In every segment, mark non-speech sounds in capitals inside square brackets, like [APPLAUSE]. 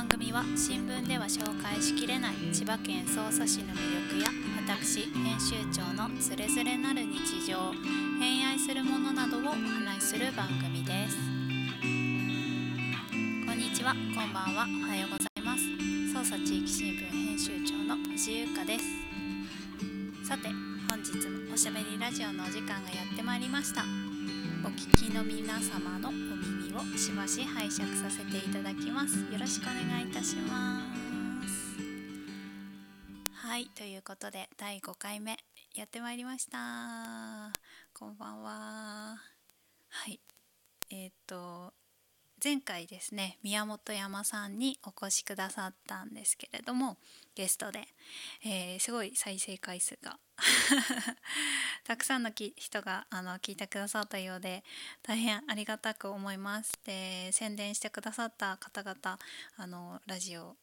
番組は新聞では紹介しきれない千葉県匝瑳市の魅力や私編集長のつれづれなる日常偏愛するものなどをお話しする番組です。こんにちはこんばんはおはようございます。捜査地域新聞編集長の藤井由香です。さて本日もおしゃべりラジオのお時間がやってまいりました。お聞きの皆様のをしばし拝借させていただきます。よろしくお願いいたします。はいということで第5回目やってまいりました。こんばんは。はい。えっ、と前回ですね宮本山さんにお越しくださったんですけれどもゲストで、えー、すごい再生回数が [LAUGHS] たくさんの人があの聞いてくださったようで大変ありがたく思いますで宣伝してくださった方々あのラジオ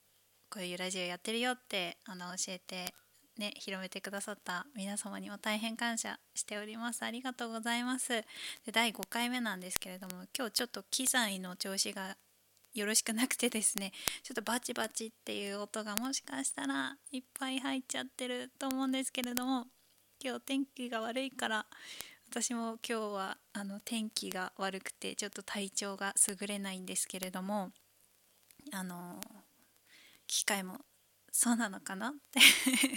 こういうラジオやってるよってあの教えてね、広めてくださった皆様にも大変感謝しております。ありがとうございます。で第5回目なんですけれども、今日ちょっと機材の調子がよろしくなくてですねちょっとバチバチっていう音がもしかしたらいっぱい入っちゃってると思うんですけれども今日天気が悪いから私も今日はあの天気が悪くてちょっと体調が優れないんですけれどもあの機会もそうなのかなって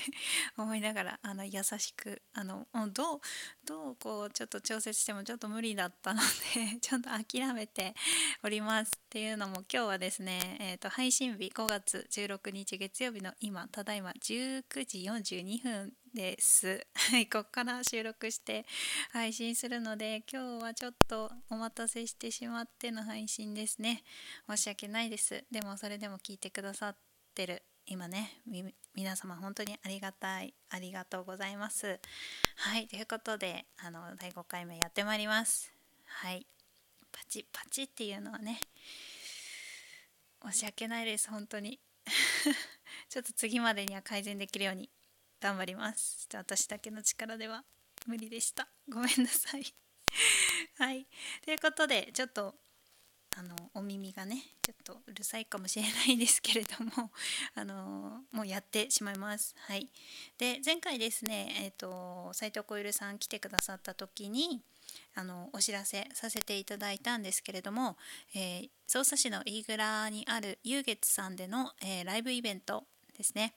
[LAUGHS] 思いながらあの優しくあのどうどうこうちょっと調節してもちょっと無理だったので [LAUGHS] ちょっと諦めておりますっていうのも今日はですね、えーと、配信日5月16日月曜日の今ただいま19時42分です。はい、ここから収録して配信するので今日はちょっとお待たせしてしまっての配信ですね。申し訳ないです。でもそれでも聞いてくださってる今ね皆様本当にありがたいありがとうございます。はいということであの第5回目やってまいります。はい。パチパチっていうのはね申し訳ないです本当に。[LAUGHS] ちょっと次までには改善できるように頑張ります。ちょっと私だけの力では無理でした。ごめんなさい。はい。ということでちょっとあのお耳がねちょっとうるさいかもしれないですけれども [LAUGHS] あのもうやってしまいます。はい、で前回ですね、えーと、斉藤小百合さん来てくださった時にあのお知らせさせていただいたんですけれども、えー、匝瑳市の飯倉にある遊月さんでの、えー、ライブイベントですね。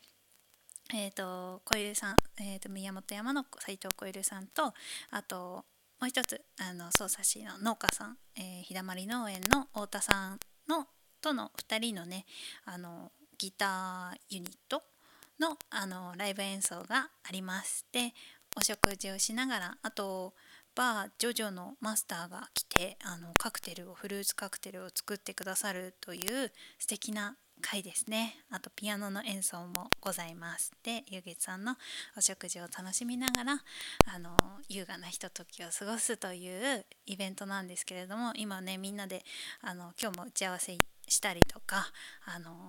えーと、小百合さん、えーと、宮本山の斉藤小百合さんとあともう一つあの匝瑳市の農家さん、えー、日だまり農園の太田さんのとの2人のねあのギターユニットのあのライブ演奏がありましてお食事をしながらあとバージョジョのマスターが来てあのカクテルをフルーツカクテルを作ってくださるという素敵な回ですね。あとピアノの演奏もございます。でゆげさんのお食事を楽しみながらあの優雅なひとときを過ごすというイベントなんですけれども今ねみんなであの今日も打ち合わせしたりとかあの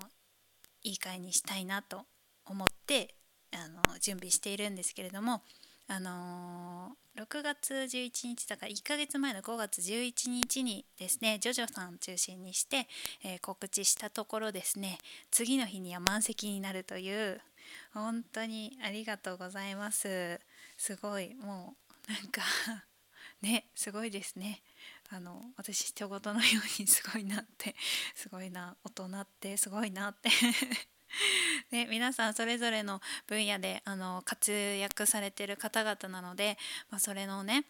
いい会にしたいなと思ってあの準備しているんですけれどもあのー、6月11日だから1ヶ月前の5月11日にですねジョジョさんを中心にして、えー、告知したところですね次の日には満席になるという本当にありがとうございます。すごいもうなんかねすごいですね。あの私人事のようにすごいなってすごいな大人ってすごいなって。で [LAUGHS] 皆さんそれぞれの分野であの活躍されてる方々なので、まあ、それのね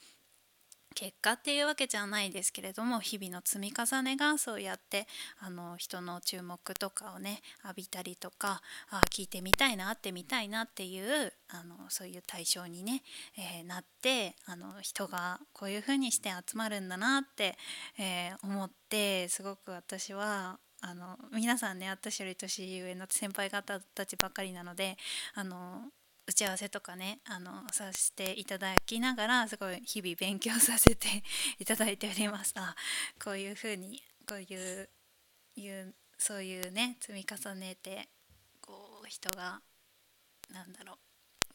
結果っていうわけじゃないですけれども日々の積み重ねがそうやってあの人の注目とかをね浴びたりとかあ聞いてみたいな会ってみたいなっていうあのそういう対象にね、えー、なってあの人がこういうふうにして集まるんだなって、えー、思ってすごく私はあの皆さんね私より年上の先輩方たちばっかりなのであの打ち合わせとかねあのさせていただきながらすごい日々勉強させて [LAUGHS] いただいております。あこういうふうにこういういうそういうね積み重ねてこう人がなんだろう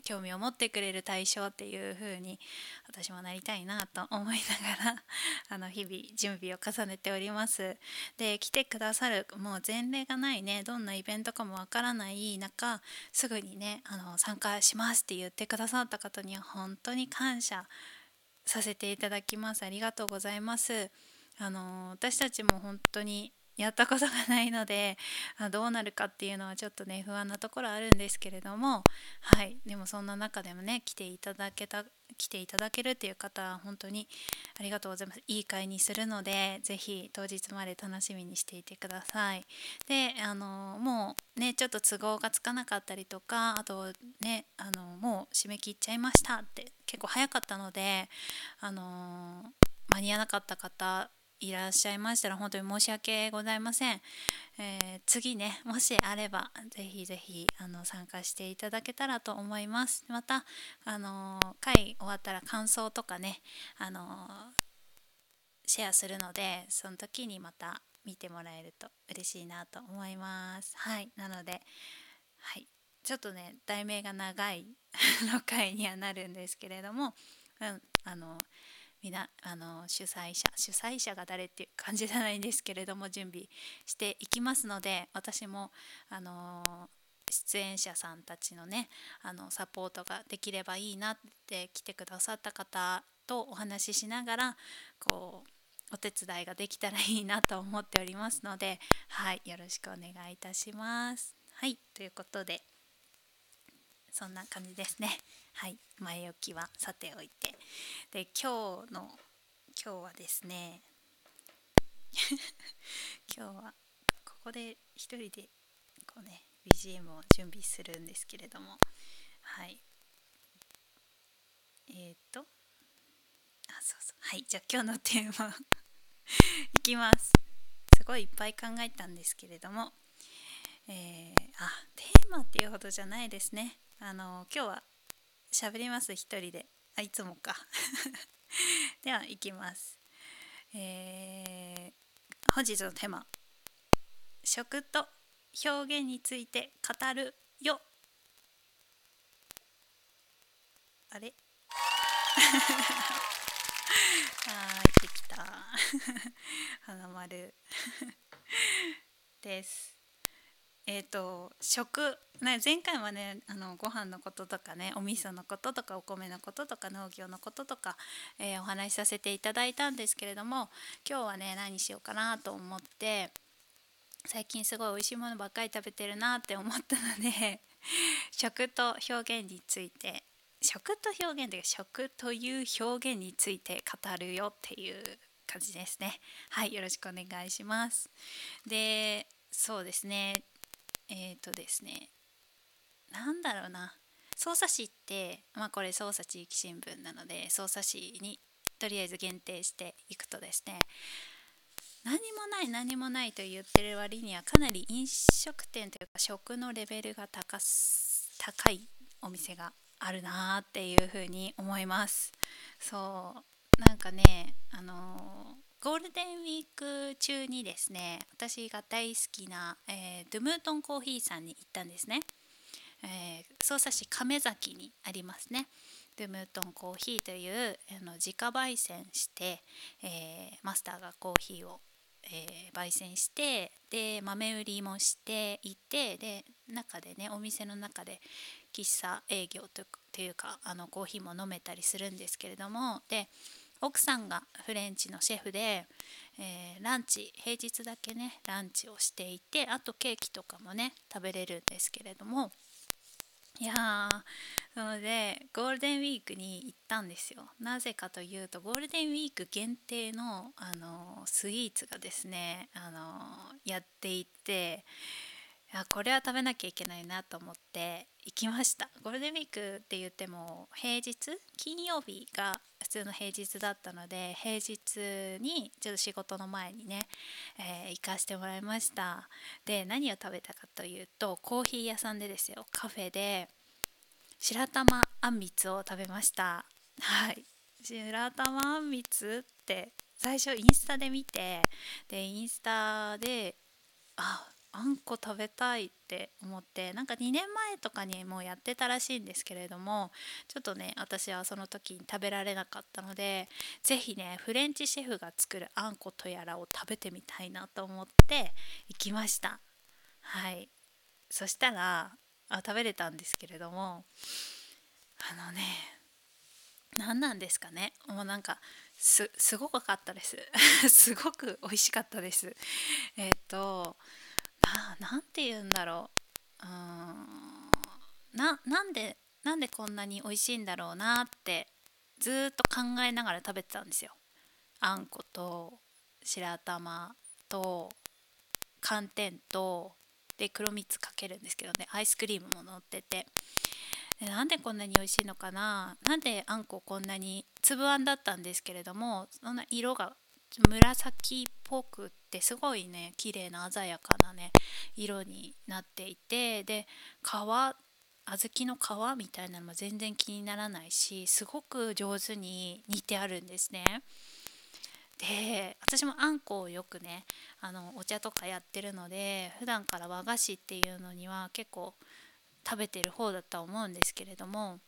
興味を持ってくれる対象っていう風に私もなりたいなと思いながらあの日々準備を重ねております。で来てくださるもう前例がないねどんなイベントかもわからない中すぐにねあの参加しますって言ってくださった方には本当に感謝させていただきます。ありがとうございます。あの私たちも本当にやったことがないのでどうなるかっていうのはちょっとね不安なところあるんですけれどもはい。でもそんな中でもね来ていただけた来ていただけるっていう方は本当にありがとうございます。いい会にするので是非当日まで楽しみにしていてください。であのもうねちょっと都合がつかなかったりとかあとねあのもう締め切っちゃいましたって結構早かったのであの間に合わなかった方いらっしゃいましたら本当に申し訳ございません、えー、次ねもしあればぜひぜひあの参加していただけたらと思います。またあの会終わったら感想とかねあのシェアするのでその時にまた見てもらえると嬉しいなと思います。はいなのではいちょっとね題名が長い [LAUGHS] の回にはなるんですけれども、うん、あのみなあの主催者主催者が誰っていう感じじゃないんですけれども準備していきますので私もあの出演者さんたちのねあのサポートができればいいなって来てくださった方とお話ししながらこうお手伝いができたらいいなと思っておりますのではいよろしくお願いいたします。はいということでそんな感じですね。はい前置きはさておいて。で今日の今日はですね [LAUGHS] 今日はここで一人でこうね BGM を準備するんですけれども。はい。えー、とあそうそう。はいじゃあ今日のテーマ [LAUGHS] いきます。すごいいっぱい考えたんですけれども。えー、あテーマっていうほどじゃないですね。あの今日は喋ります一人で。あいつもか。[LAUGHS] では行きます。えー、本日のテーマ。食と表現について語るよ。あれ？[LAUGHS] あーできた。[LAUGHS] 花丸です。えーと、食、ね、前回はねあのご飯のこととかねお味噌のこととかお米のこととか農業のこととか、えー、お話しさせていただいたんですけれども今日はね何しようかなと思って最近すごい美味しいものばっかり食べてるなって思ったので食と表現について食と表現というか食という表現について語るよっていう感じですね。はいよろしくお願いします。でそうですね。えっ、ー、とですねなんだろうな。匝瑳市って、まあ、これ匝瑳地域新聞なので匝瑳市にとりあえず限定していくとですね何もない何もないと言ってる割にはかなり飲食店というか食のレベルが高高いお店があるなっていうふうに思います。そう。なんかねあのーゴールデンウィーク中にですね私が大好きな、えー、ドゥムートンコーヒーさんに行ったんですね、えー、匝瑳市亀崎にありますね。ドゥムートンコーヒーというあの自家焙煎して、えー、マスターがコーヒーを、えー、焙煎してで豆売りもしていてで中でねお店の中で喫茶営業というかあのコーヒーも飲めたりするんですけれどもで奥さんがフレンチのシェフで、えー、ランチ平日だけねランチをしていてあとケーキとかもね食べれるんですけれども。いやーなのでゴールデンウィークに行ったんですよ。なぜかというとゴールデンウィーク限定の、あのスイーツがですね、あのやっていていこれは食べなきゃいけないなと思って行きました。ゴールデンウィークって言っても平日金曜日が普通の平日だったので平日にちょっと仕事の前にね、えー、行かしてもらいました。で何を食べたかというとコーヒー屋さんでですよ。カフェで白玉あんみつを食べました。はい。白玉あんみつって最初インスタで見てでインスタでああんこ食べたいって思ってなんか2年前とかにもうやってたらしいんですけれどもちょっとね私はその時に食べられなかったので是非ねフレンチシェフが作るあんことやらを食べてみたいなと思って行きました。はい。そしたらあ食べれたんですけれどもあのね何なんですかね。もうなんかすすごかったです。[LAUGHS] すごく美味しかったです。えっ、とあなんて言うんだろう。うん。ななんでなんでこんなに美味しいんだろうなってずっと考えながら食べてたんですよ。あんこと白玉と寒天とで黒蜜かけるんですけどねアイスクリームも乗ってて。でなんでこんなに美味しいのかな。なんであんここんなに粒あんだったんですけれどもそんな色が紫っぽくってすごいね綺麗な鮮やかなね色になっていてで皮小豆の皮みたいなのも全然気にならないしすごく上手に煮てあるんですね。で私もあんこをよくねあのお茶とかやってるので普段から和菓子っていうのには結構食べてる方だとは思うんですけれども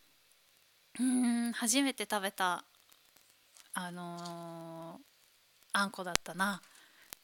うーん初めて食べたあのーあんこだったな。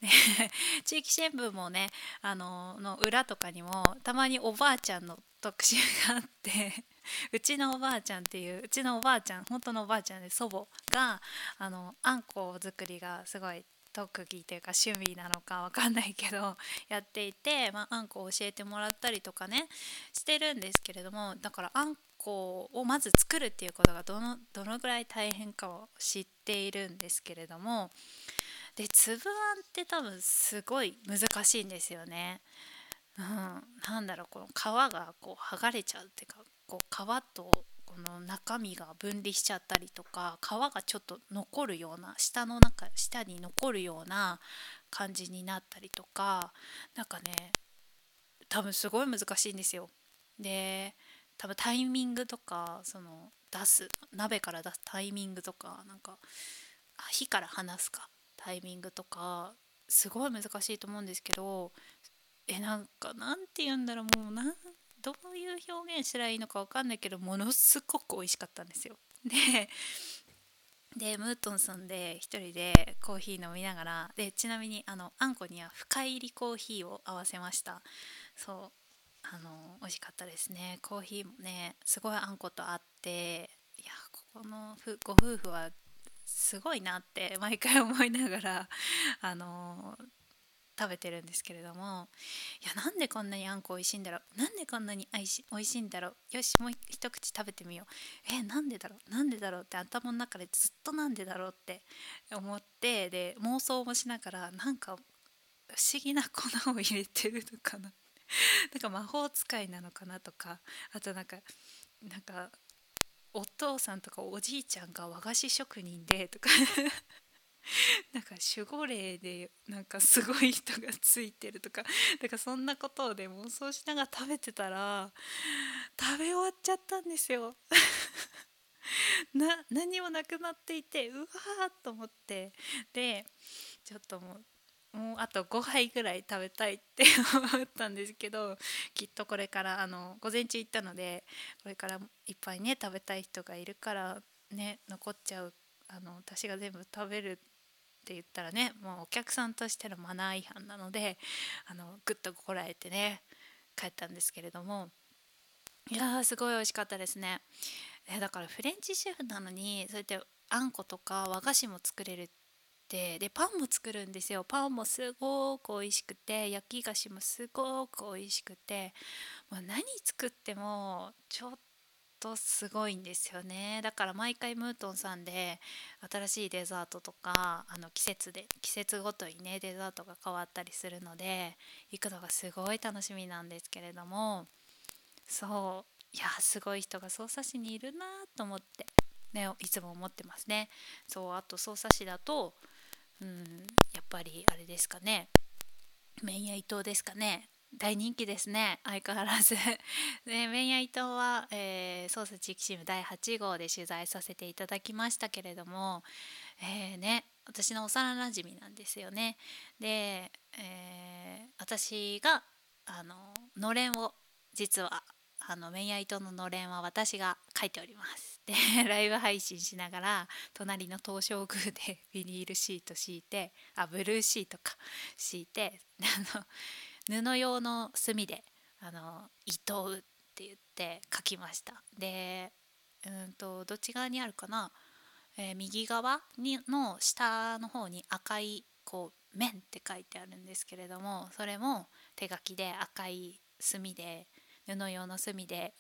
[LAUGHS] 地域新聞もねあのの裏とかにもたまにおばあちゃんの特集があって [LAUGHS] うちのおばあちゃんっていううちのおばあちゃん本当のおばあちゃんで祖母があのあんこ作りがすごい特技というか趣味なのかわかんないけど [LAUGHS] やっていて、まあ、あんこを教えてもらったりとかねしてるんですけれどもだからあんこをまず作るっていうことがどのどのぐらい大変かを知っているんですけれどもで粒あんって多分すごい難しいんですよね。うん、なんだろうこの皮がこう剥がれちゃうっていうかこう皮とこの中身が分離しちゃったりとか皮がちょっと残るような下の中下に残るような感じになったりとかなんかね多分すごい難しいんですよ。で多分タイミングとかその出す鍋から出すタイミングとかなんか火から離すかタイミングとかすごい難しいと思うんですけどえなんかなんて言うんだろうもうなんどういう表現したらいいのか分かんないけどものすごく美味しかったんですよ。ででムートンさんで1人でコーヒー飲みながらでちなみにあのあんこには深入りコーヒーを合わせましたそうあの美味しかったですねコーヒーもねすごいあんこと合っていやここのご夫婦はすごいなって [LAUGHS] 毎回思いながらあの食べてるんですけれどもいやなんでこんなにあんこ美味しいんだろうなんでこんなに美味しいんだろうよしもう一口食べてみようえなんでだろうなんでだろうって頭の中でずっとなんでだろうって思ってで妄想もしながらなんか不思議な粉を入れてるのかな。[LAUGHS] なんか魔法使いなのかなとかあとなんかなんかお父さんとかおじいちゃんが和菓子職人でとか。[LAUGHS] なんか守護霊でなんかすごい人がついてるとか。だからそんなことをで妄想しながら食べてたら食べ終わっちゃったんですよ。[LAUGHS] な何もなくなっていてうわーっと思って。でちょっともうもうあと5杯ぐらい食べたいって思ったんですけどきっとこれからあの午前中行ったのでこれからいっぱいね食べたい人がいるからね残っちゃうあの私が全部食べるって言ったらねもうお客さんとしてのマナー違反なのであのぐっとこらえてね帰ったんですけれどもいやーすごい美味しかったですね。だからフレンチシェフなのにそうやってあんことか和菓子も作れるっててでパンも作るんですよ。パンもすごく美味しくて焼き菓子もすごく美味しくてもう何作ってもちょっとすごいんですよね。だから毎回ムートンさんで新しいデザートとかあの季節で季節ごとにねデザートが変わったりするので行くのがすごい楽しみなんですけれどもそういやすごい人が匝瑳市にいるなと思ってねいつも思ってますね。そうあと匝瑳市だとうんやっぱりあれですかね。麺屋伊藤ですかね。大人気ですね。相変わらず。[LAUGHS] ね、麺屋伊藤は、えー、捜査地域チーム第8号で取材させていただきましたけれども、えー、ね私の幼なじみなんですよね。で、え私があののれんを実はあのメイヤイトののれんは私が書いております。で [LAUGHS] ライブ配信しながら隣の東照宮で [LAUGHS] ビニールシート敷いてあブルーシートか。敷いて [LAUGHS] あの布用の墨であの糸うって言って書きました。でうんとどっち側にあるかな、えー、右側にの下の方に赤いこう面って書いてあるんですけれどもそれも手書きで赤い墨で布用の墨で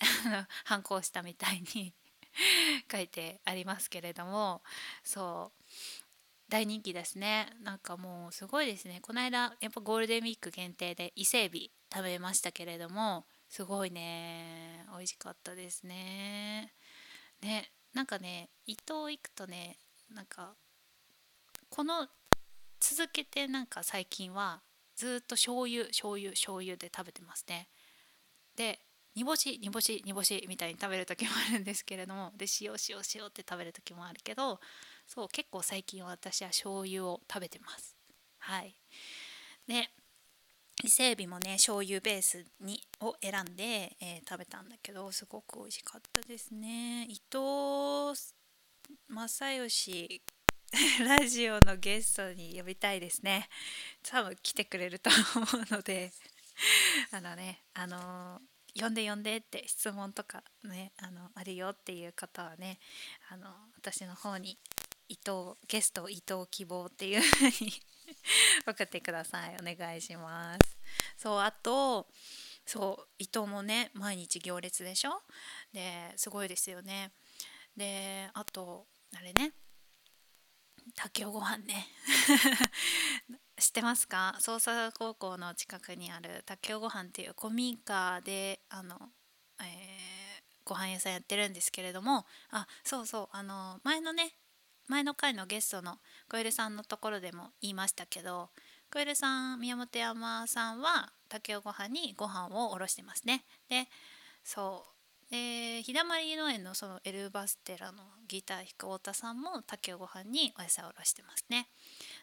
反抗したみたいに [LAUGHS] 書いてありますけれどもそう大人気ですね。なんかもうすごいですね。この間やっぱゴールデンウィーク限定で伊勢海老食べましたけれどもすごいね。美味しかったですね。ねなんかね伊東行くとねなんかこの続けてなんか最近はずっと醤油醤油醤油で食べてますね。で煮干し煮干し煮干しみたいに食べる時もあるんですけれどもで塩塩塩って食べる時もあるけどそう結構最近私は醤油を食べてます。はい。で伊勢海老もね醤油ベースにを選んで、えー、食べたんだけどすごく美味しかったですね。伊藤正義 [LAUGHS] ラジオのゲストに呼びたいですね。多分来てくれると思うのであのねあの呼んで呼んでって質問とかねあのあるよっていう方はねあの私の方に伊藤ゲスト伊藤希望っていうふうに [LAUGHS] 送ってください。お願いします。そうあとそう伊藤もね毎日行列でしょ？ですごいですよね。であとあれね。竹雄ご飯ね。[LAUGHS] 知ってますか？捜査高校の近くにある竹雄ご飯っていう古民家であの、えー、ご飯屋さんやってるんですけれどもあそうそうあの前のね前の回のゲストの小出さんのところでも言いましたけど小出さん宮本山さんは竹雄ご飯にご飯をおろしてますね。でそうで日だまり農園のそのエルバステラのギター弾く太田さんも竹雄ご飯にお野菜をおろしてますね。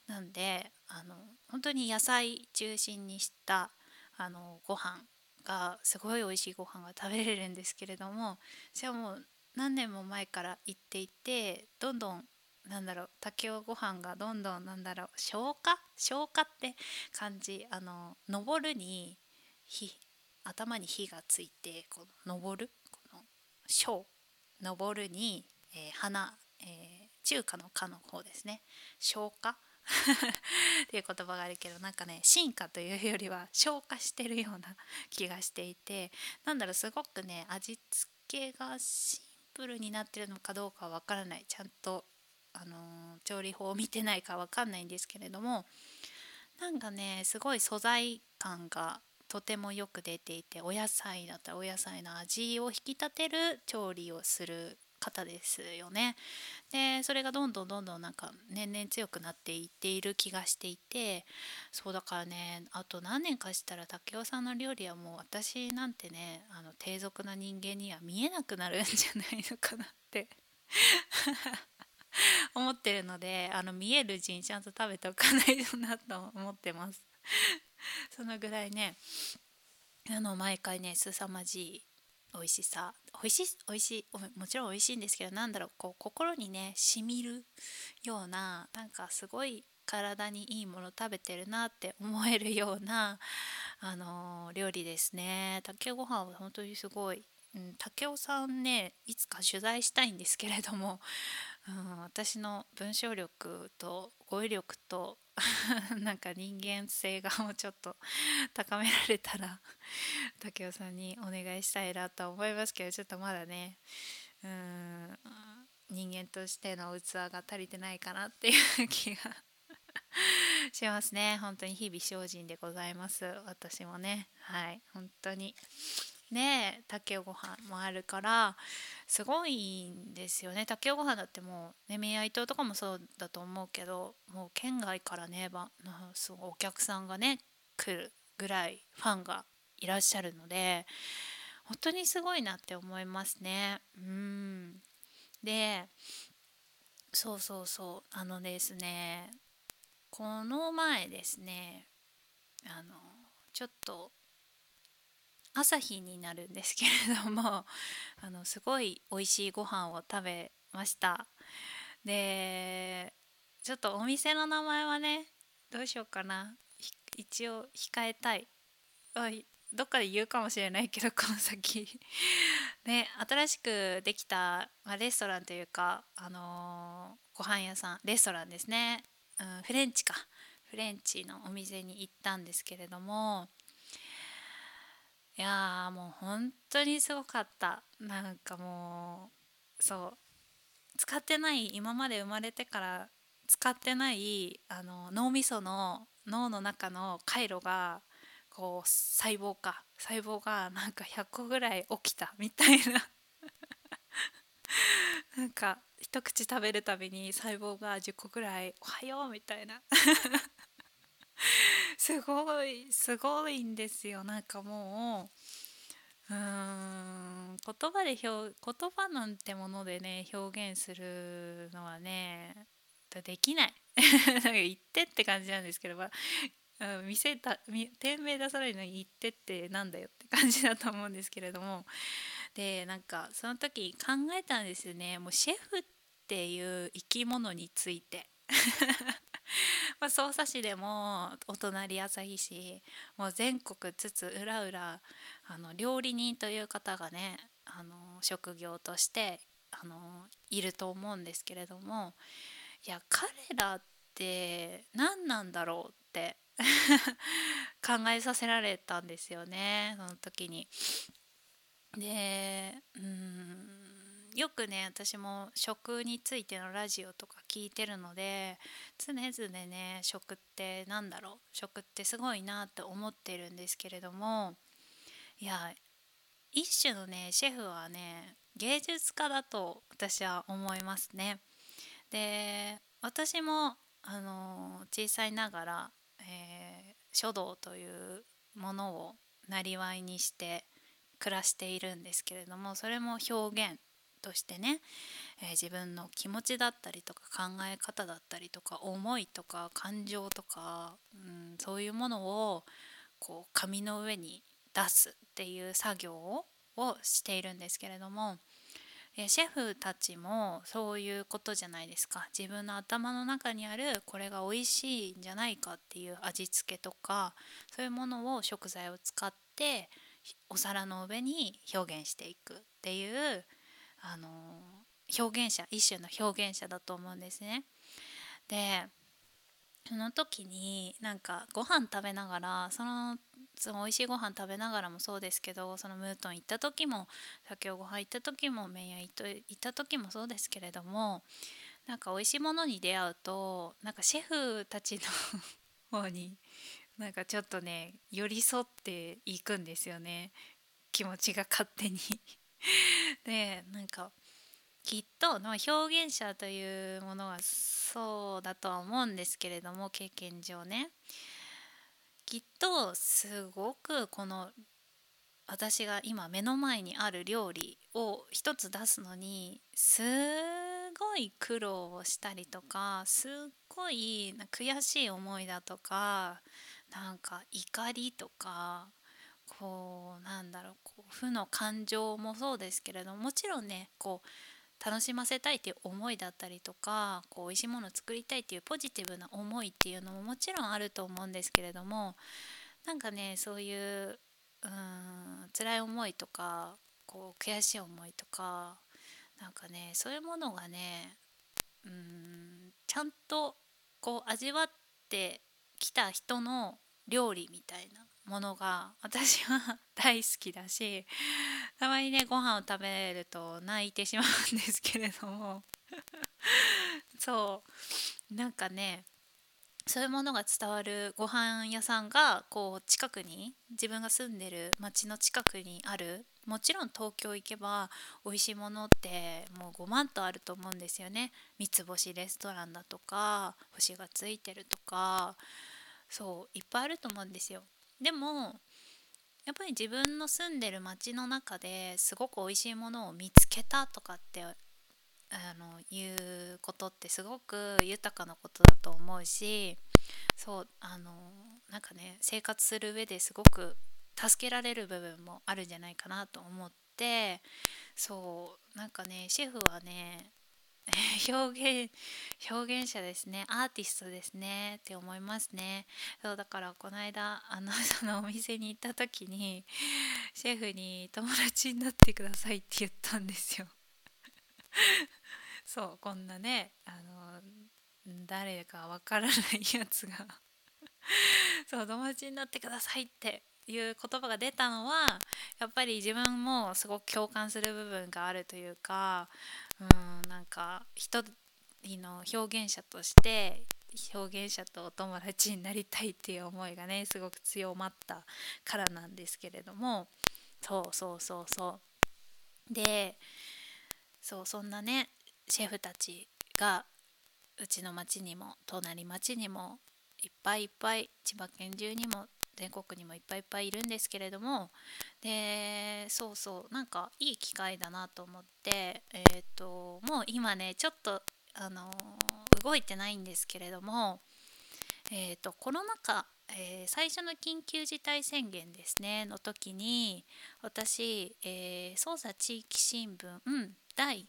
なんであの本当に野菜中心にしたあのご飯がすごい美味しいご飯が食べれるんですけれどもじゃあもう何年も前から行っていてどんどんなんだろう竹雄ご飯がどんどんなんだろう消化？消化って感じあの登るに火頭に火がついてこの登るこの小登るに、えー、花、えー、中華の「華」の方ですね。消化 [LAUGHS] っていう言葉があるけどなんかね進化というよりは消化してるような [LAUGHS] 気がしていてなんだろうすごくね味付けがシンプルになってるのかどうかはわからない。ちゃんと、あのー、調理法を見てないかわかんないんですけれどもなんかねすごい素材感がとてもよく出ていてお野菜だったらお野菜の味を引き立てる調理をする方ですよね。でそれがどんどんどんどんなんか年々強くなっていっている気がしていてそうだからねあと何年かしたら武雄さんの料理はもう私なんてねあの低俗な人間には見えなくなるんじゃないのかなって [LAUGHS] 思ってるのであの見えるうちにちゃんと食べておかないとなと思ってます [LAUGHS] そのぐらいねあの毎回ね凄まじい美味しさ。美味しい美味しいもちろん美味しいんですけどなんだろうこう心にねしみるようななんかすごい体にいいもの食べてるなって思えるような、あのー、料理ですね。竹ご飯は本当にすごい、うん、竹雄さんねいつか取材したいんですけれども、うん、私の文章力と語彙力と [LAUGHS] なんか人間性がもうちょっと高められたら [LAUGHS] 竹雄さんにお願いしたいなと思いますけどちょっとまだねうん人間としての器が足りてないかなっていう気が [LAUGHS] しますね。本当に日々精進でございます。私もね。はい。本当に。ね竹ご飯もあるからすごいんですよね。竹ご飯だってもうね宮伊東とかもそうだと思うけどもう県外からねばすごいお客さんがね来るぐらいファンがいらっしゃるので本当にすごいなって思いますね。うん。でそうそうそう。あのですねこの前ですねあのちょっと朝日になるんですけれども [LAUGHS] あのすごい美味しいご飯を食べました。でちょっとお店の名前はねどうしようかな。一応控えたい。どっかで言うかもしれないけど [LAUGHS] この先。[LAUGHS] ね新しくできた、ま、レストランというかあのー、ご飯屋さんレストランですね、うん、フレンチか。フレンチのお店に行ったんですけれどもいやもう本当にすごかった。なんかもうそう。使ってない今まで生まれてから使ってないあの脳みその脳の中の回路がこう細胞か細胞がなんか100個ぐらい起きた。みたいな。[LAUGHS] なんか一口食べるたびに細胞が10個ぐらい「おはよう」みたいな。[LAUGHS] すごいすごいんですよ。なんかもううーん言葉で表言葉なんてものでね表現するのはねできない。なんか言ってって感じなんですけど、まあ、店た店名出されるのに言ってってなんだよって感じだと思うんですけれども。でなんかその時考えたんですよね。もうシェフっていう生き物について。[LAUGHS] まあ、匝瑳市でもお隣旭市もう全国津々浦々あの料理人という方がねあの職業としてあのいると思うんですけれどもいや彼らって何なんだろうって [LAUGHS] 考えさせられたんですよねその時に。でうんよくね私も食についてのラジオとか聞いてるので常々ね食って何だろう食ってすごいなって思ってるんですけれどもいや一種のねシェフはね芸術家だと私は思いますね。で私もあの小さいながら、えー、書道というものをなりわいにして暮らしているんですけれどもそれも表現としてね、えー、自分の気持ちだったりとか考え方だったりとか思いとか感情とか、うん、そういうものをこう紙の上に出すっていう作業をしているんですけれどもシェフたちもそういうことじゃないですか。自分の頭の中にあるこれが美味しいんじゃないかっていう味付けとかそういうものを食材を使ってお皿の上に表現していくっていうあの表現者一種の表現者だと思うんですね。でその時になんかご飯食べながらそのその美味しいご飯食べながらもそうですけどそのムートン行った時も先ほどご飯行った時も麺屋行った時もそうですけれどもなんか美味しいものに出会うとなんかシェフたちの [LAUGHS] 方になんかちょっとね寄り添っていくんですよね気持ちが勝手に [LAUGHS] でなんかきっと、まあ、表現者というものはそうだとは思うんですけれども経験上ね。きっとすごくこの私が今目の前にある料理を一つ出すのにすごい苦労をしたりとかすっごい悔しい思いだとかなんか怒りとかこうなんだろうこう負の感情もそうですけれどももちろんねこう楽しませたいっていう思いだったりとかこう美味しいものを作りたいっていうポジティブな思いっていうのももちろんあると思うんですけれどもなんかねそういううん辛い思いとかこう悔しい思いとかなんかねそういうものがねうんちゃんとこう味わってきた人の料理みたいなものが私は [LAUGHS] 大好きだしたまにねご飯を食べると泣いてしまうんですけれども。[LAUGHS] そう。なんかねそういうものが伝わるご飯屋さんがこう近くに自分が住んでる町の近くにあるもちろん東京行けば美味しいものってもう5万とあると思うんですよね。三つ星レストランだとか星がついてるとかそういっぱいあると思うんですよ。でもやっぱり自分の住んでる町の中ですごく美味しいものを見つけたとかってあのいうことってすごく豊かなことだと思うしそうあのなんかね生活する上ですごく助けられる部分もあるんじゃないかなと思ってそうなんかねシェフはね [LAUGHS] 表現表現者ですね。アーティストですね。って思いますね。そうだからこの間あの [LAUGHS] そのお店に行った時にシェフに「友達になってください」って言ったんですよ。[LAUGHS] そうこんなねあの誰かわからないやつが。そう友達になってくださいっていう言葉が出たのはやっぱり自分もすごく共感する部分があるというかなんか一人の表現者として表現者とお友達になりたいっていう思いがねすごく強まったからなんですけれどもそうそうそうそう。でそうそんなねシェフたちがうちの町にも隣町にもいっぱいいっぱい千葉県中にも全国にもいっぱいいっぱいいるんですけれどもでそうそうなんかいい機会だなと思ってえっ、ー、ともう今ねちょっとあの動いてないんですけれどもえーと、コロナ禍、えー、最初の緊急事態宣言ですねの時に私、えー、捜査地域新聞、うん、第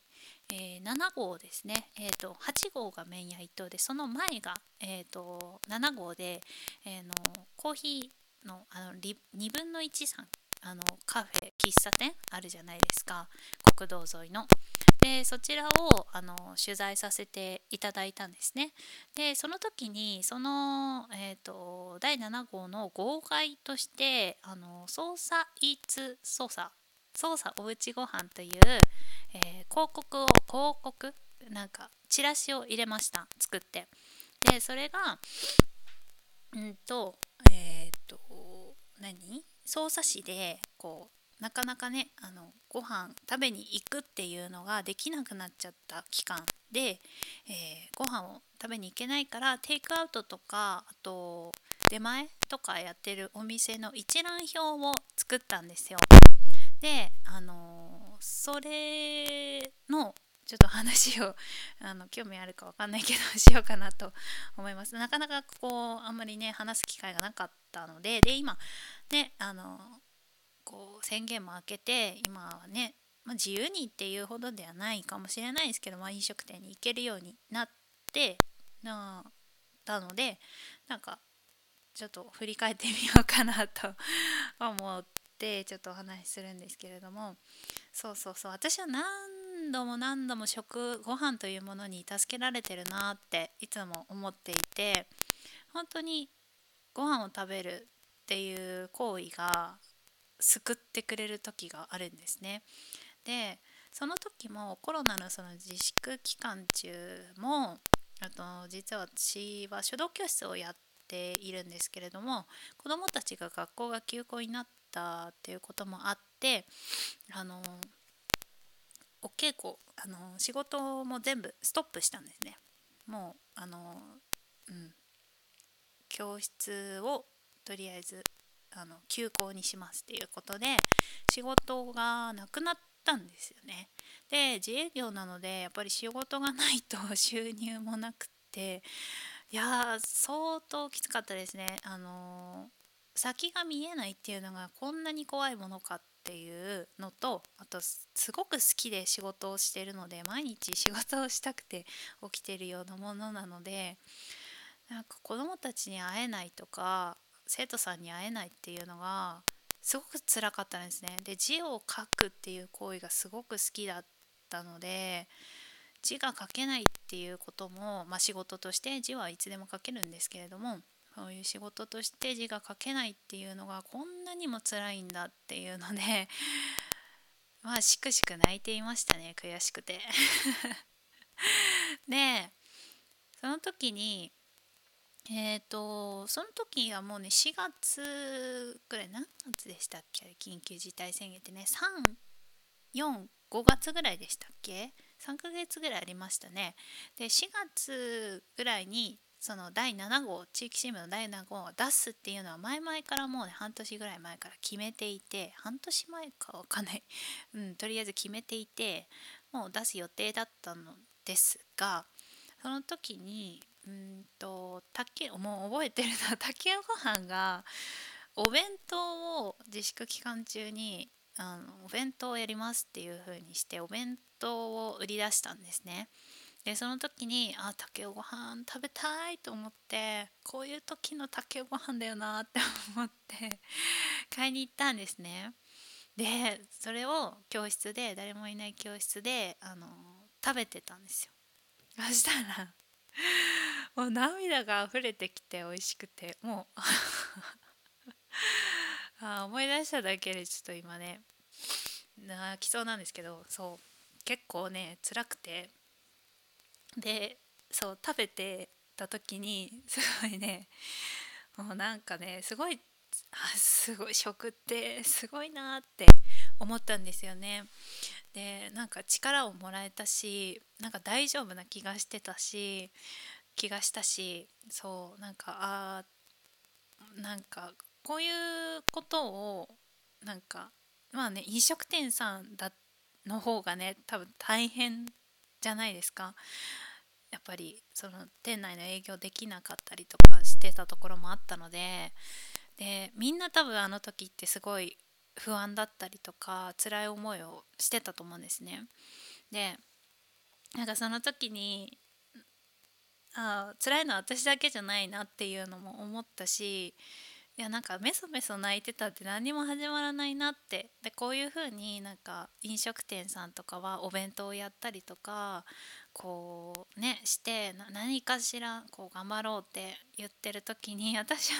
えー、7号ですね、えーと、8号が麺屋一等でその前が、えーと、7号で、えー、のコーヒーのあの2分の1さんあのカフェ喫茶店あるじゃないですか国道沿いの。でそちらをあの取材させていただいたんですね。でその時にその、えーと、第7号の号外としてあの捜査イーツ捜査捜査おうちご飯という、えー、広告を広告なんかチラシを入れました作ってでそれがうんとえっ、と何？匝瑳市でこうなかなかねあのご飯食べに行くっていうのができなくなっちゃった期間で、えー、ご飯を食べに行けないからテイクアウトとかあと出前とかやってるお店の一覧表を作ったんですよ。であのそれのちょっと話を [LAUGHS] あの興味あるか分かんないけどしようかなと思います。なかなかこうあんまりね話す機会がなかったのでで今ねあのこう宣言も明けて今はね、まあ、自由にっていうほどではないかもしれないですけど、まあ、飲食店に行けるようになってなったのでなんかちょっと振り返ってみようかなと思ってちょっとお話しするんですけれども。そうそうそう。私は何度も何度も食ご飯というものに助けられてるなっていつも思っていて。本当にご飯を食べるっていう行為が救ってくれる時があるんですね。でその時もコロナのその自粛期間中もあと実は私は書道教室をやっているんですけれども子どもたちが学校が休校になったっていうこともあってあのお稽古あの仕事も全部ストップしたんですね。もうあのうん。教室をとりあえずあの休校にしますっていうことで仕事がなくなったんですよね。で自営業なのでやっぱり仕事がないと [LAUGHS] 収入もなくていや相当きつかったですね。あの先が見えないっていうのがこんなに怖いものかっていうのとあとすごく好きで仕事をしてるので毎日仕事をしたくて起きてるようなものなのでなんか子どもたちに会えないとか生徒さんに会えないっていうのがすごく辛かったんですね。で字を書くっていう行為がすごく好きだったので字が書けないっていうことも、まあ、仕事として字はいつでも書けるんですけれどもそういう仕事として字が書けないっていうのがこんなにも辛いんだっていうので [LAUGHS] まあしくしく泣いていましたね悔しくて。[LAUGHS] でその時にえっ、ー、とその時はもうね4月ぐらい何月でしたっけ緊急事態宣言ってね345月ぐらいでしたっけ？3ヶ月ぐらいありましたね。で4月ぐらいにその第7号地域新聞の第7号を出すっていうのは前々からもうね半年ぐらい前から決めていて半年前かわかんない、[LAUGHS] うん、とりあえず決めていてもう出す予定だったのですがその時にうんと竹もう覚えてるのは [LAUGHS] 竹ご飯がお弁当を自粛期間中にあのお弁当をやりますっていう風にしてお弁当を売り出したんですね。でその時にあ竹ご飯食べたいと思ってこういう時の竹ご飯だよなって [LAUGHS] 思って買いに行ったんですね。でそれを教室で誰もいない教室であの食べてたんですよ。そしたらもう涙が溢れてきて美味しくてもう [LAUGHS] あ思い出しただけでちょっと今ね泣きそうなんですけどそう結構ね辛くてでそう食べてた時に [LAUGHS] すごいねもうなんかねすごいあすごい食ってすごいなって思ったんですよね。でなんか力をもらえたしなんか大丈夫な気がしてたし気がしたしそうなんかあなんかこういうことをなんかまあね飲食店さんだの方がね多分大変じゃないですかやっぱりその店内の営業できなかったりとかしてたところもあったのででみんな多分あの時ってすごい不安だったりとか辛い思いをしてたと思うんですね。でなんかその時にあ辛いのは私だけじゃないなっていうのも思ったしいやなんかメソメソ泣いてたって何も始まらないなってでこういう風になんか飲食店さんとかはお弁当をやったりとかこうねして何かしらこう頑張ろうって言ってる時に [LAUGHS] 私は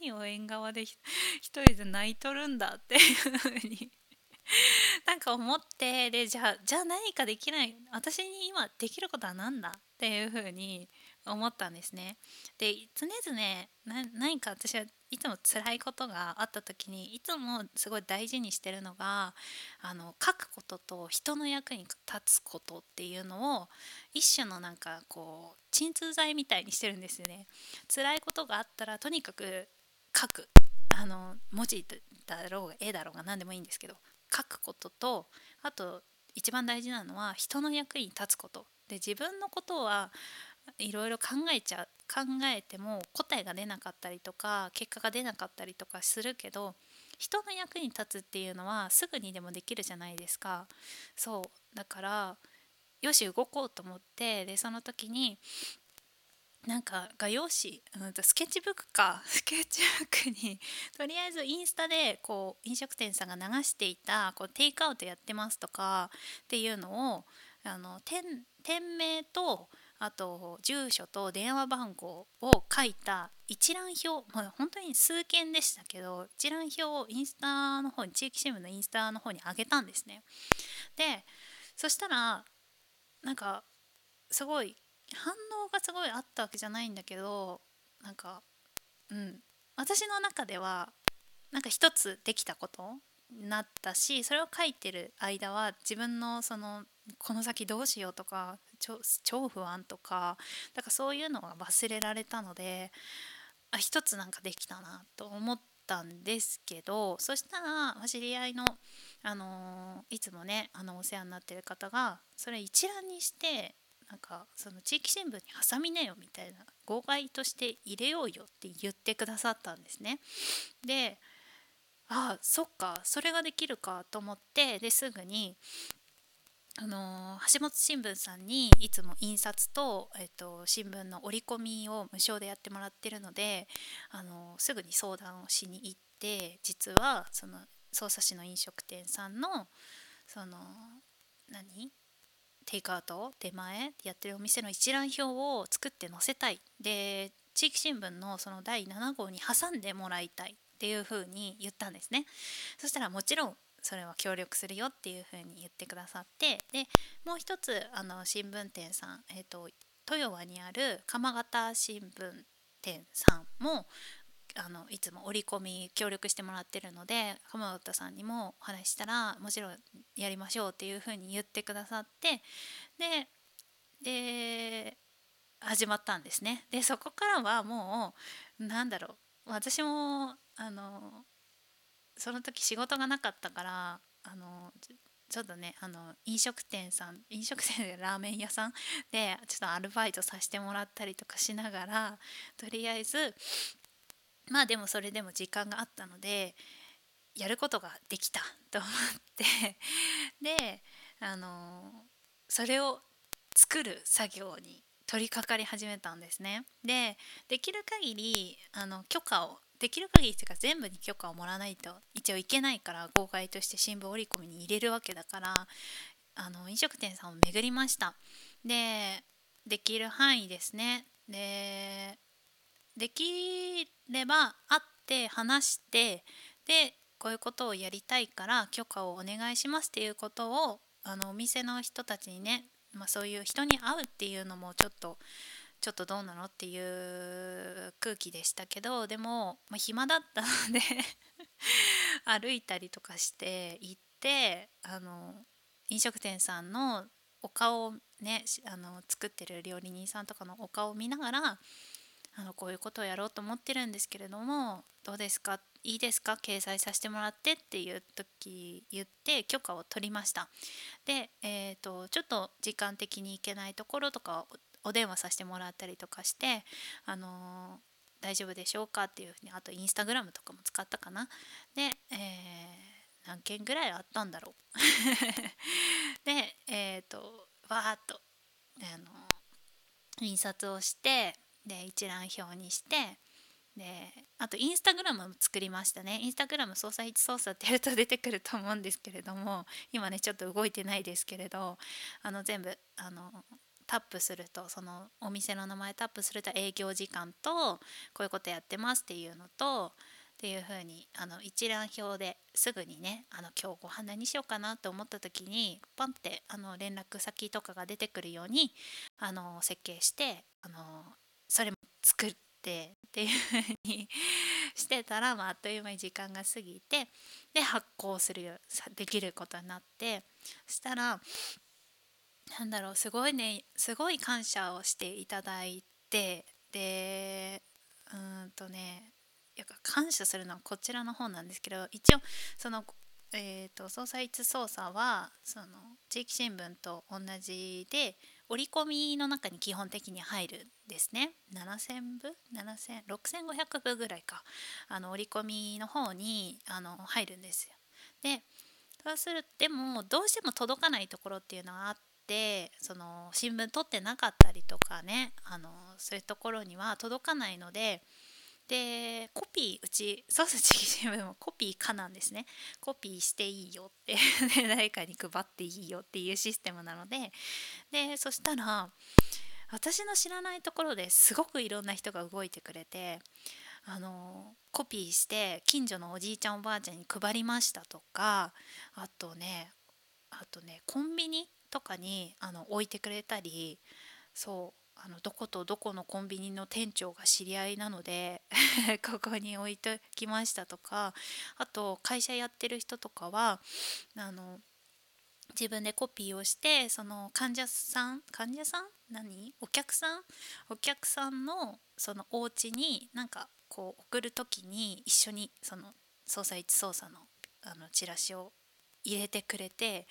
何を縁側で [LAUGHS] 一人で泣いとるんだっていう風に [LAUGHS] なんか思ってでじゃあじゃあ何かできない私に今できることは何だっていう風に思ったんですね。で常々何か私はいつも辛いことがあった時にいつもすごい大事にしてるのがあの書くことと人の役に立つことっていうのを一種のなんかこう鎮痛剤みたいにしてるんですよね。辛いことがあったらとにかく書くあの文字だろうが絵だろうが何でもいいんですけど書くこととあと一番大事なのは人の役に立つことで自分のことはいろいろ考えちゃう考えても答えが出なかったりとか結果が出なかったりとかするけど人の役に立つっていうのはすぐにでもできるじゃないですか。そう。だからよし動こうと思ってでその時になんか画用紙、うん、スケッチブックか。スケッチブックにとりあえずインスタでこう飲食店さんが流していたこうテイクアウトやってますとかっていうのをあの店店名とあと住所と電話番号を書いた一覧表、まあ、本当に数件でしたけど一覧表をインスタの方に地域新聞のインスタの方に上げたんですね。でそしたらなんかすごい反応がすごいあったわけじゃないんだけどなんかうん私の中ではなんか一つできたことになったしそれを書いてる間は自分のそのこの先どうしようとか超不安とかだからそういうのが忘れられたのであ一つなんかできたなと思ったんですけどそしたら知り合いの、あのー、いつもねあのお世話になってる方がそれ一覧にしてなんかその地域新聞に挟みなよみたいな号外として入れようよって言ってくださったんですね。でああそっかそれができるかと思ってですぐにあの橋本新聞さんにいつも印刷と,、えーと、新聞の折り込みを無償でやってもらってるのであのすぐに相談をしに行って実はその匝瑳市の飲食店さんのその何？テイクアウト出前やってるお店の一覧表を作って載せたい。で地域新聞のその第7号に挟んでもらいたいっていうふうに言ったんですね。そしたらもちろんそれは協力するよっていうふうに言ってくださってでもう一つあの新聞店さん、えーと、豊和にある鎌形新聞店さんもあのいつも折り込み協力してもらってるので鎌形さんにもお話したらもちろんやりましょうっていうふうに言ってくださってでで始まったんですね。でそこからはもうなんだろう私もあのその時仕事がなかったからあのちょっとねあの飲食店さん飲食店で [LAUGHS] ラーメン屋さんでちょっとアルバイトさせてもらったりとかしながらとりあえずまあでもそれでも時間があったのでやることができたと思って [LAUGHS] であのそれを作る作業に取り掛かり始めたんですね。でできる限りあの許可をできる限りっていうか全部に許可をもらわないと一応いけないから号外として新聞折り込みに入れるわけだからあの飲食店さんを巡りました。でできる範囲ですね。でできれば会って話してでこういうことをやりたいから許可をお願いしますっていうことをあのお店の人たちにね、まあ、そういう人に会うっていうのもちょっとちょっとどうなの？っていう空気でしたけどでも、まあ、暇だったので [LAUGHS] 歩いたりとかして行ってあの飲食店さんのお顔をねあの作ってる料理人さんとかのお顔を見ながらあのこういうことをやろうと思ってるんですけれどもどうですか？いいですか？掲載させてもらってっていう時言って許可を取りました。で、えーと、ちょっと時間的に行けないところとかお電話させてもらったりとかしてあのー大丈夫でしょうかっていうふうにあとインスタグラムとかも使ったかな。で、えー、何件ぐらいあったんだろう。[LAUGHS] でえっ、ー、とわーっとあの印刷をしてで一覧表にしてであとインスタグラムも作りましたね。インスタグラム操作1操作ってやると出てくると思うんですけれども今ねちょっと動いてないですけれどあの全部あのタップするとそのお店の名前タップすると営業時間とこういうことやってますっていうのとっていう風にあに一覧表ですぐにねあの今日ご飯何しようかなと思った時にパンってあの連絡先とかが出てくるようにあの設計してあのそれも作ってっていう風にしてたら、まあ、あっという間に時間が過ぎてで発行するできることになってそしたらなんだろうすごいねすごい感謝をしていただいてでうんとね感謝するのはこちらの方なんですけど一応そのえーと、捜査一捜査はその地域新聞と同じで折り込みの中に基本的に入るんですね。7000部？6500部ぐらいか。あの折り込みの方にあの入るんですよ。でそうするでもどうしても届かないところっていうのがあってその新聞取ってなかったりとかねあのそういうところには届かないので。でコピーうちソースチキ新聞もコピー可なんですねコピーしていいよって [LAUGHS] 誰かに配っていいよっていうシステムなのででそしたら私の知らないところですごくいろんな人が動いてくれてあのコピーして近所のおじいちゃんおばあちゃんに配りましたとかあとねあとねコンビニとかにあの置いてくれたりそうあのどことどこのコンビニの店長が知り合いなので [LAUGHS] ここに置いてきましたとかあと会社やってる人とかはあの自分でコピーをしてその患者さん患者さん？何？お客さん？お客さんのそのお家になんかこう送る時に一緒にその捜査一捜査のあのチラシを入れてくれて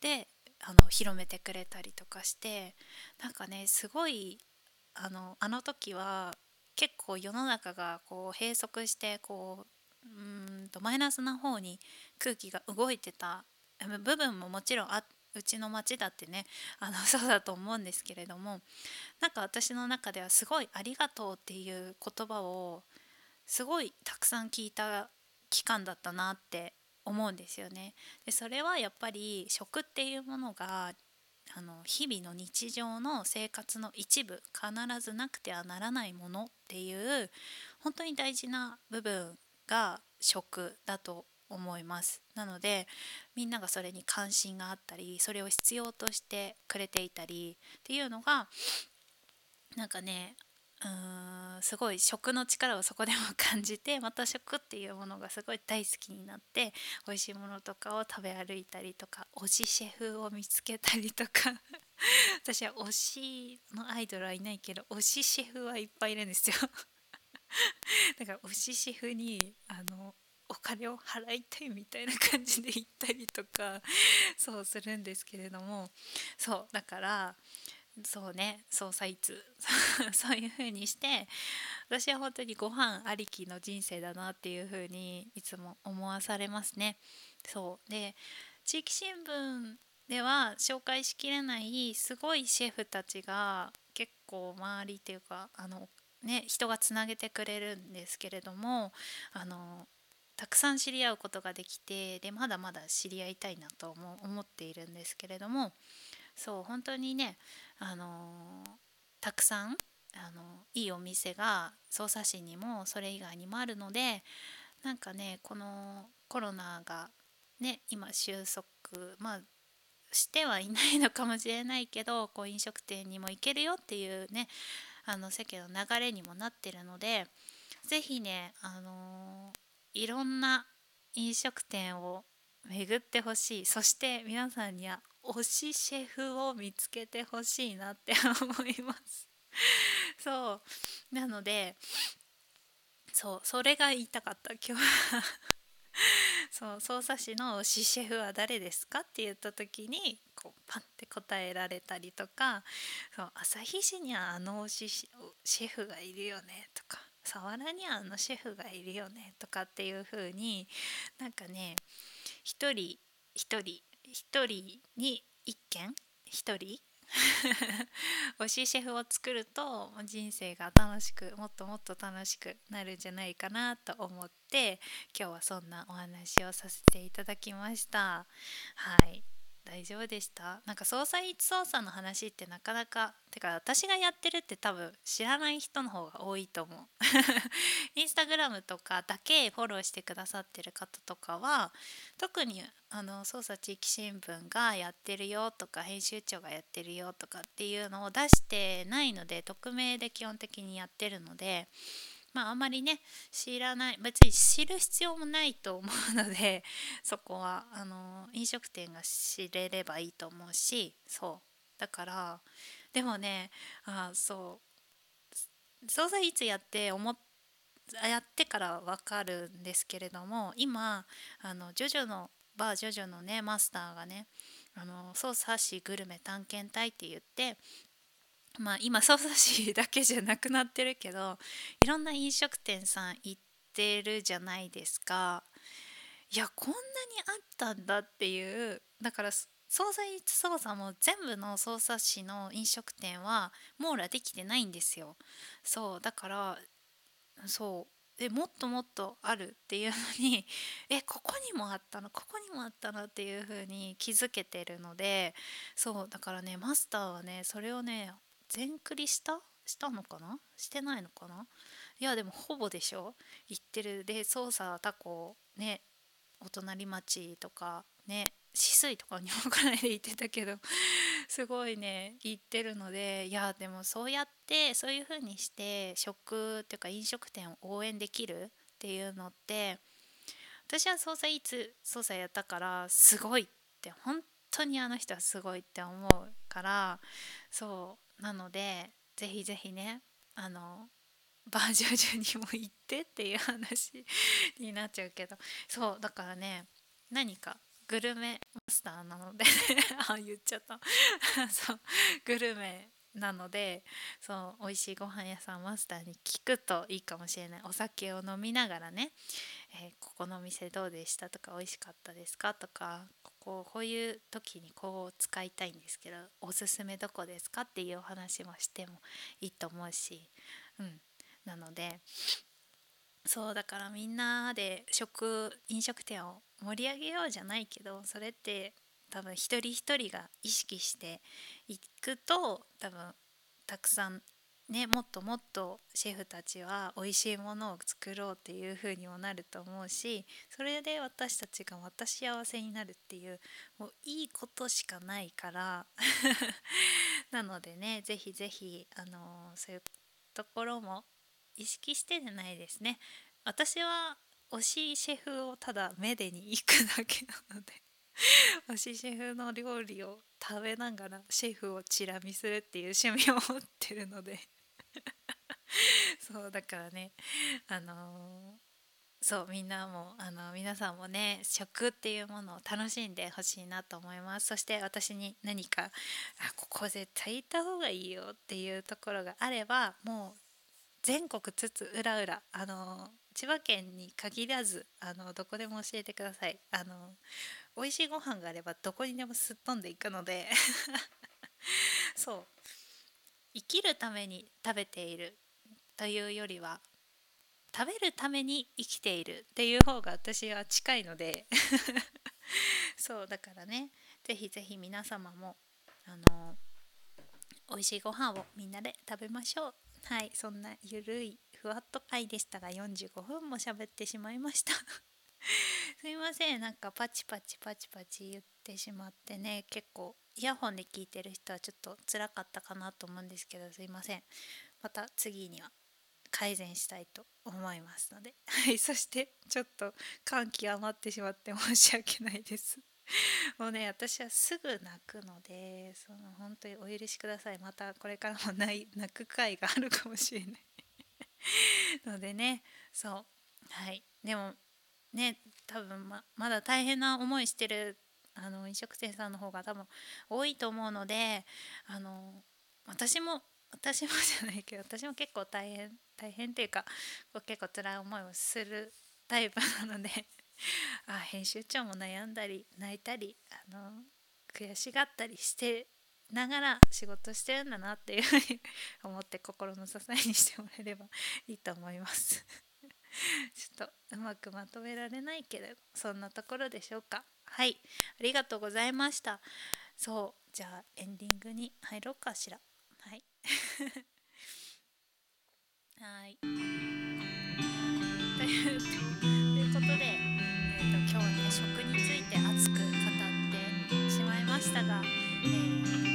であの広めてくれたりとかしてなんかねすごいあのあの時は結構世の中がこう閉塞してこううんとマイナスな方に空気が動いてた部分ももちろんあうちの町だってねあの [LAUGHS] そうだと思うんですけれどもなんか私の中ではすごい「ありがとう」っていう言葉をすごいたくさん聞いた期間だったなって思うんですよね。でそれはやっぱり食っていうものがあの日々の日常の生活の一部必ずなくてはならないものっていう本当に大事な部分が食だと思いますなのでみんながそれに関心があったりそれを必要としてくれていたりっていうのがなんかねうんすごい食の力をそこでも感じてまた食っていうものがすごい大好きになって美味しいものとかを食べ歩いたりとか推しシェフを見つけたりとか。[LAUGHS] 私は推しのアイドルはいないけど推しシェフはいっぱいいるんですよ。[LAUGHS] だから推しシェフにあのお金を払いたいみたいな感じで行ったりとかそうするんですけれども。そうだからそうね操作いつそういう風にして私は本当にご飯ありきの人生だなっていう風にいつも思わされますね。そうで地域新聞では紹介しきれないすごいシェフたちが結構周りっていうかあのね人がつなげてくれるんですけれどもあのたくさん知り合うことができてでまだまだ知り合いたいなと思っているんですけれどもそう本当にねあのたくさんあのいいお店が匝瑳市にもそれ以外にもあるのでなんかねこのコロナがね今収束まあしてはいないのかもしれないけどこう飲食店にも行けるよっていうねあの世間の流れにもなってるので是非ね、あの、いろんな飲食店を巡ってほしい。そして皆さんには推しシェフを見つけてほしいなって思います。そう。なのでそうそれが言いたかった今日は。そう捜査士の推しシェフは誰ですかって言った時にこうパンって答えられたりとかそう旭市にはあの推しシェフがいるよねとか佐原にはあのシェフがいるよねとかっていう風になんかね一人一人1人に1軒？1人？[LAUGHS] 推しシェフを作ると人生が楽しくもっともっと楽しくなるんじゃないかなと思って今日はそんなお話をさせていただきました。はい。大丈夫でした？なんか捜査一捜査の話ってなかなかてか私がやってるって多分知らない人の方が多いと思う。[LAUGHS] インスタグラムとかだけフォローしてくださってる方とかは特にあの捜査地域新聞がやってるよとか編集長がやってるよとかっていうのを出してないので匿名で基本的にやってるのでまああまりね知らない別に知る必要もないと思うので [LAUGHS] そこはあの飲食店が知れればいいと思うしそう。だからでもねあそう。惣菜いつやって思やってから分かるんですけれども今あのジョジョのバージョジョのねマスターがねあの捜査士グルメ探検隊って言ってまあ今匝瑳市だけじゃなくなってるけどいろんな飲食店さん行ってるじゃないですか。いやこんなにあったんだっていうだから捜査一捜査も全部の捜査市の飲食店は網羅できてないんですよ。そうだからそうでもっともっとあるっていうのにえここにもあったのここにもあったのっていう風に気づけてるのでそうだからねマスターはねそれをね全クリした？したのかな？してないのかな？いやでもほぼでしょ？言ってる。で捜査タコねお隣町とかね止水とかにもかないで言ってたけどすごいね言ってるのでいやでもそうやってそういう風にして食っていうか飲食店を応援できる？っていうのって私は捜査いつ捜査やったからすごいって本当にあの人はすごいって思うからそうなのでぜひぜひねあのバージョンにも行ってっていう話になっちゃうけど。そうだからね何かグルメマスターなので [LAUGHS] あ言っちゃった。[LAUGHS] そうグルメなのでそう美味しいご飯屋さんマスターに聞くといいかもしれない。お酒を飲みながらね、えー、ここの店どうでしたとか美味しかったですかとかこうこういう時にこう使いたいんですけどおすすめどこですかっていうお話もしてもいいと思うし、うん、なのでそうだからみんなで食飲食店を盛り上げようじゃないけどそれって多分一人一人が意識していくと多分たくさんねもっともっとシェフたちは美味しいものを作ろうっていう風にもなると思うしそれで私たちがまた幸せになるっていうもういいことしかないから [LAUGHS] なのでね是非是非あの、そういうところも意識してじゃないですね。私は推しシェフをただめでに行くだけなので。[LAUGHS] 推しシェフの料理を食べながらシェフをチラ見するっていう趣味を持ってるので。[LAUGHS] そうだからねあのそうみんなもあの皆さんもね食っていうものを楽しんでほしいなと思います。そして私に何かあここ絶対行った方がいいよっていうところがあればもう全国津々浦々あの千葉県に限らずあのどこでも教えてください。あの美味しいご飯があればどこにでもすっ飛んでいくので。[LAUGHS] そう。生きるために食べているというよりは食べるために生きているっていう方が私は近いので。[LAUGHS] そうだからねぜひぜひ皆様もあの美味しいご飯をみんなで食べましょう。はいそんなゆるいふわっと回でしたが45分も喋ってしまいました。[LAUGHS] すいません。なんかパチパチパチパチ言ってしまってね。結構イヤホンで聞いてる人はちょっと辛かったかなと思うんですけどすいません。また次には改善したいと思いますので、[LAUGHS] はい、そしてちょっと感極まってしまって申し訳ないです。[LAUGHS] もうね私はすぐ泣くのでその本当にお許しください。またこれからも泣く回があるかもしれない。[LAUGHS] のでねそうはい。でもね多分ままだ大変な思いしてるあの飲食店さんの方が多分多いと思うのであの私も私も [LAUGHS] じゃないけど私も結構大変大変っていうか結構辛い思いをするタイプなのであ編集長も悩んだり泣いたりあの悔しがったりしてながら仕事してるんだなっていうふうに [LAUGHS] 思って心の支えにしてもらえればいいと思います。[LAUGHS] ちょっとうまくまとめられないけどそんなところでしょうか。はい。ありがとうございました。そう。じゃあエンディングに入ろうかしら。はい。[LAUGHS] はい。ということで、えーと、今日はね食について熱く語ってしまいましたが、えー